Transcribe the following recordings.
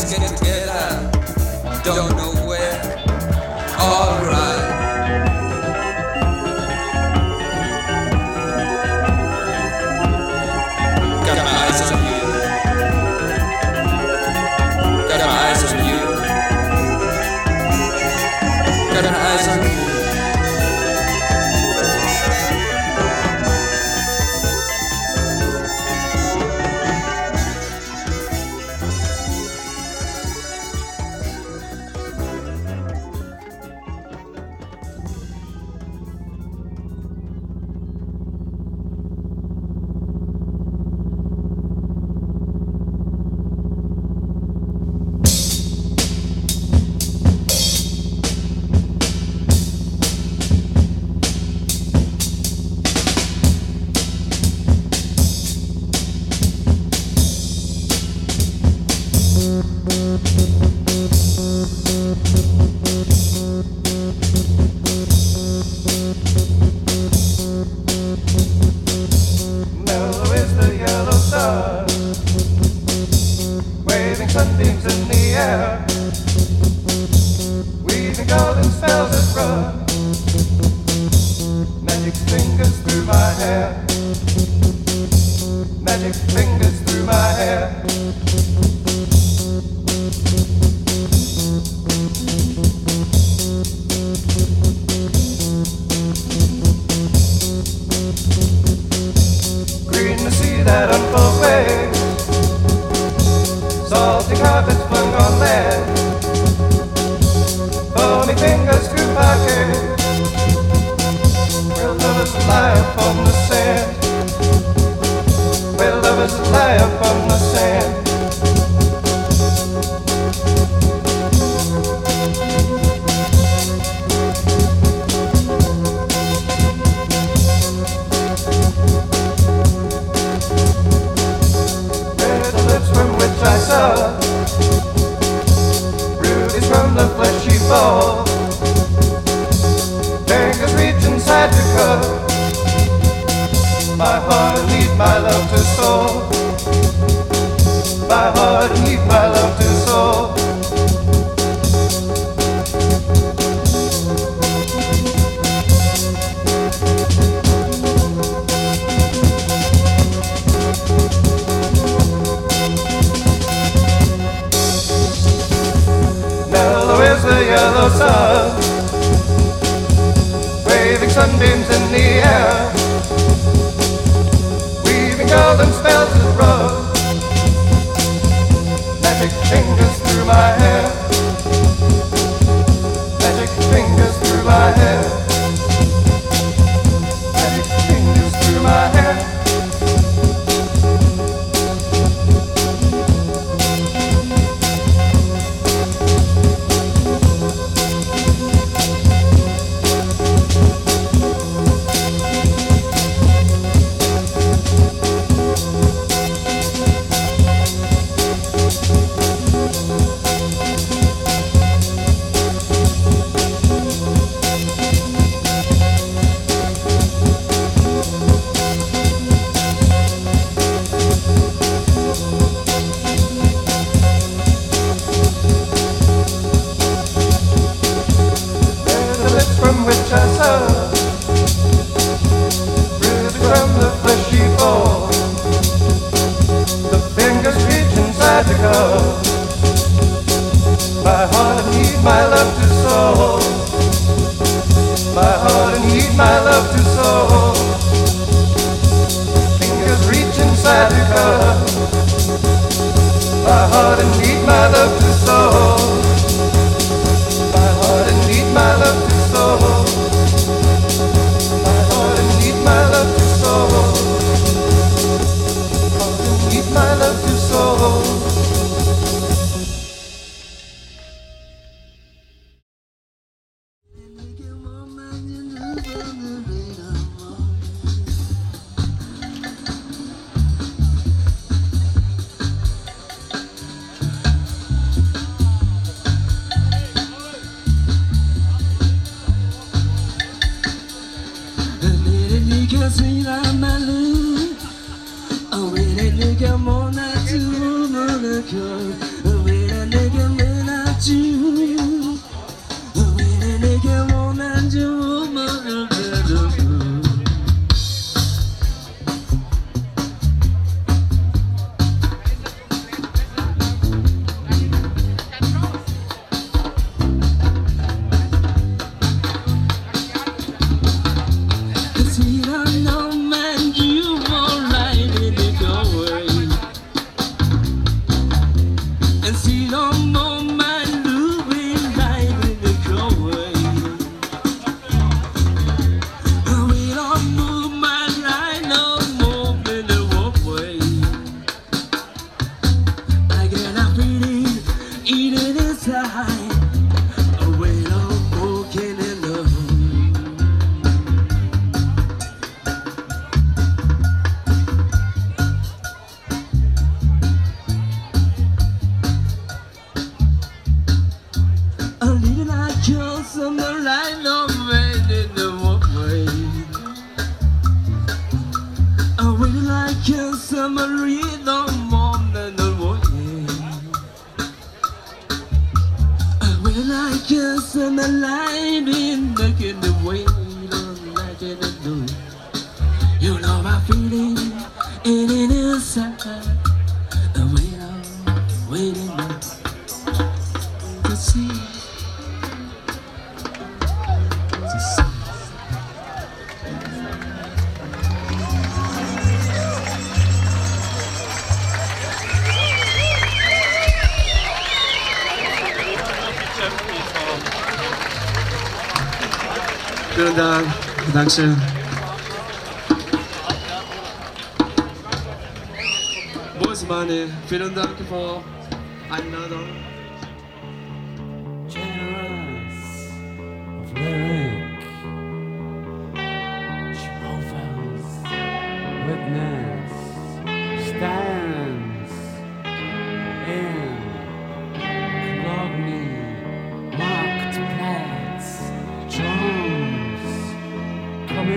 Let's get it. man. Fingers grew my Real lovers lie the sand.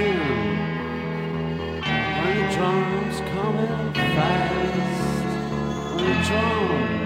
In. When the drums come in fast. When the drums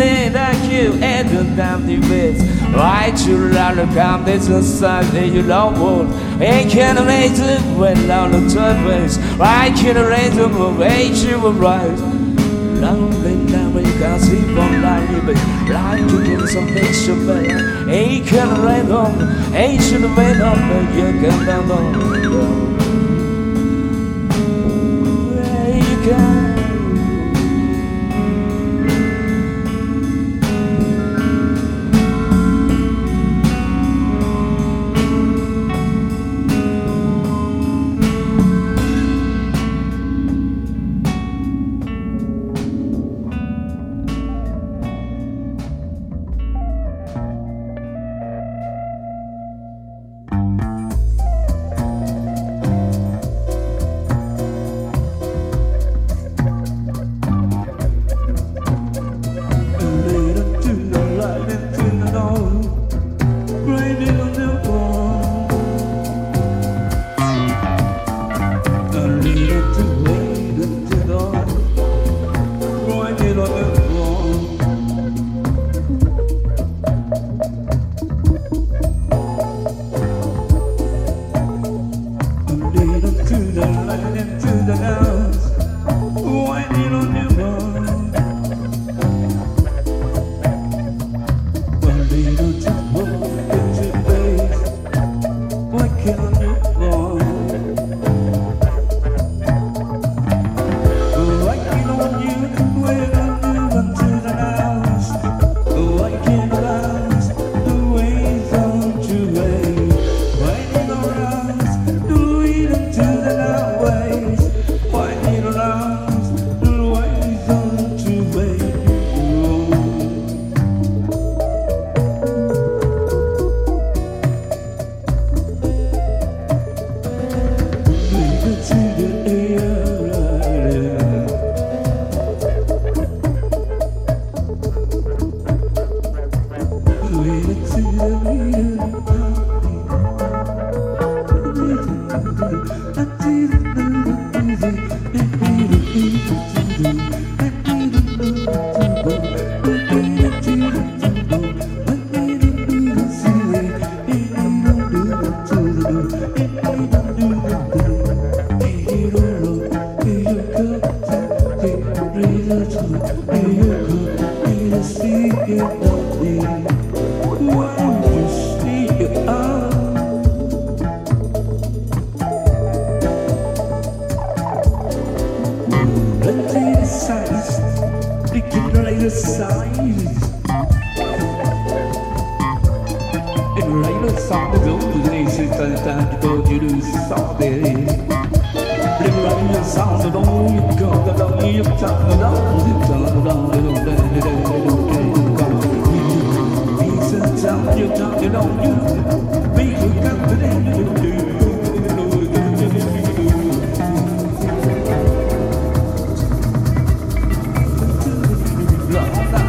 that you and. Why you let the come this society you don't want? Ain't can raise it without the turns. Why can't raise it when you will rise? Lonely now you can see from life, but like to get some picture better. Ain't can rain on, ain't should have but you can down on. You can. Love